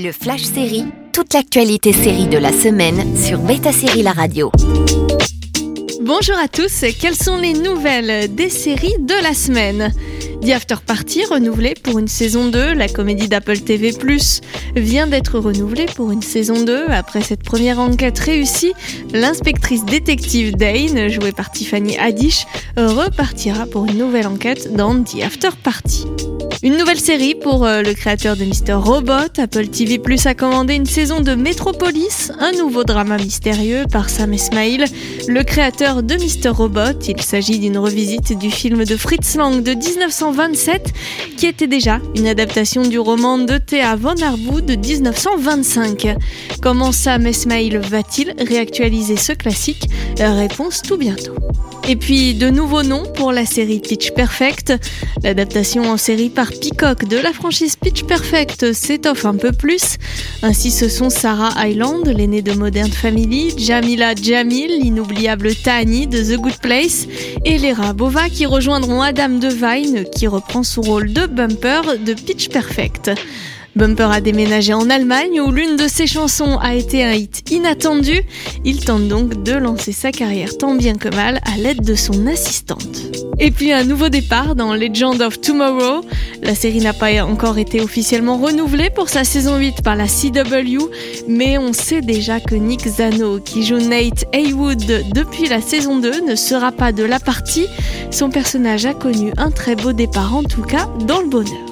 Le Flash Série, toute l'actualité série de la semaine sur Beta Série La Radio. Bonjour à tous, quelles sont les nouvelles des séries de la semaine? The After Party, renouvelé pour une saison 2, la comédie d'Apple TV+, vient d'être renouvelée pour une saison 2. Après cette première enquête réussie, l'inspectrice détective Dane, jouée par Tiffany Haddish, repartira pour une nouvelle enquête dans The After Party. Une nouvelle série pour euh, le créateur de Mr. Robot. Apple TV Plus a commandé une saison de Metropolis, un nouveau drama mystérieux par Sam Esmail, le créateur de Mr. Robot. Il s'agit d'une revisite du film de Fritz Lang de 1927, qui était déjà une adaptation du roman de Thea von Arbout de 1925. Comment Sam Esmail va-t-il réactualiser ce classique? Réponse tout bientôt. Et puis de nouveaux noms pour la série Pitch Perfect. L'adaptation en série par Peacock de la franchise Pitch Perfect s'étoffe un peu plus. Ainsi ce sont Sarah Island, l'aînée de Modern Family, Jamila Jamil, l'inoubliable Tani de The Good Place, et Lera Bova qui rejoindront Adam Devine qui reprend son rôle de bumper de Pitch Perfect. Bumper a déménagé en Allemagne où l'une de ses chansons a été un hit inattendu. Il tente donc de lancer sa carrière tant bien que mal à l'aide de son assistante. Et puis un nouveau départ dans Legend of Tomorrow. La série n'a pas encore été officiellement renouvelée pour sa saison 8 par la CW, mais on sait déjà que Nick Zano, qui joue Nate Haywood depuis la saison 2, ne sera pas de la partie. Son personnage a connu un très beau départ en tout cas dans le bonheur.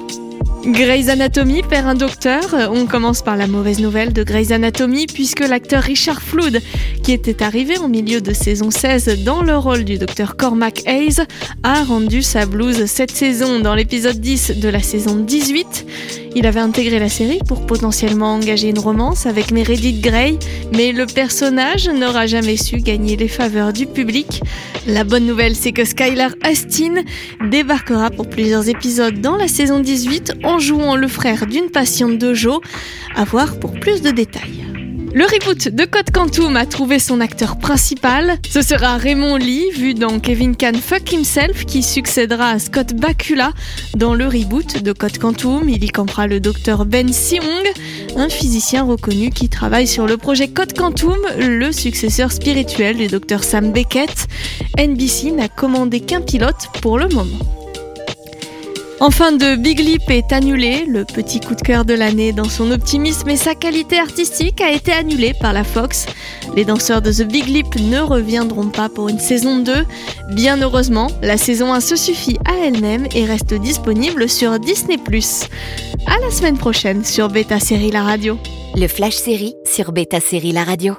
Grey's Anatomy perd un docteur. On commence par la mauvaise nouvelle de Grey's Anatomy puisque l'acteur Richard Flood, qui était arrivé en milieu de saison 16 dans le rôle du docteur Cormac Hayes, a rendu sa blouse cette saison dans l'épisode 10 de la saison 18. Il avait intégré la série pour potentiellement engager une romance avec Meredith Grey, mais le personnage n'aura jamais su gagner les faveurs du public. La bonne nouvelle, c'est que Skylar Astin débarquera pour plusieurs épisodes dans la saison 18 en jouant le frère d'une patiente de Joe. À voir pour plus de détails. Le reboot de Code Quantum a trouvé son acteur principal. Ce sera Raymond Lee, vu dans Kevin Can Fuck Himself, qui succédera à Scott Bakula dans le reboot de Code Quantum. Il y campera le docteur Ben Seong, un physicien reconnu qui travaille sur le projet Code Quantum, le successeur spirituel du docteur Sam Beckett. NBC n'a commandé qu'un pilote pour le moment. Enfin, de Big Lip est annulé. Le petit coup de cœur de l'année dans son optimisme et sa qualité artistique a été annulé par la Fox. Les danseurs de The Big Lip ne reviendront pas pour une saison 2. Bien heureusement, la saison 1 se suffit à elle-même et reste disponible sur Disney+. À la semaine prochaine sur Beta Série La Radio. Le Flash Série sur Beta Série La Radio.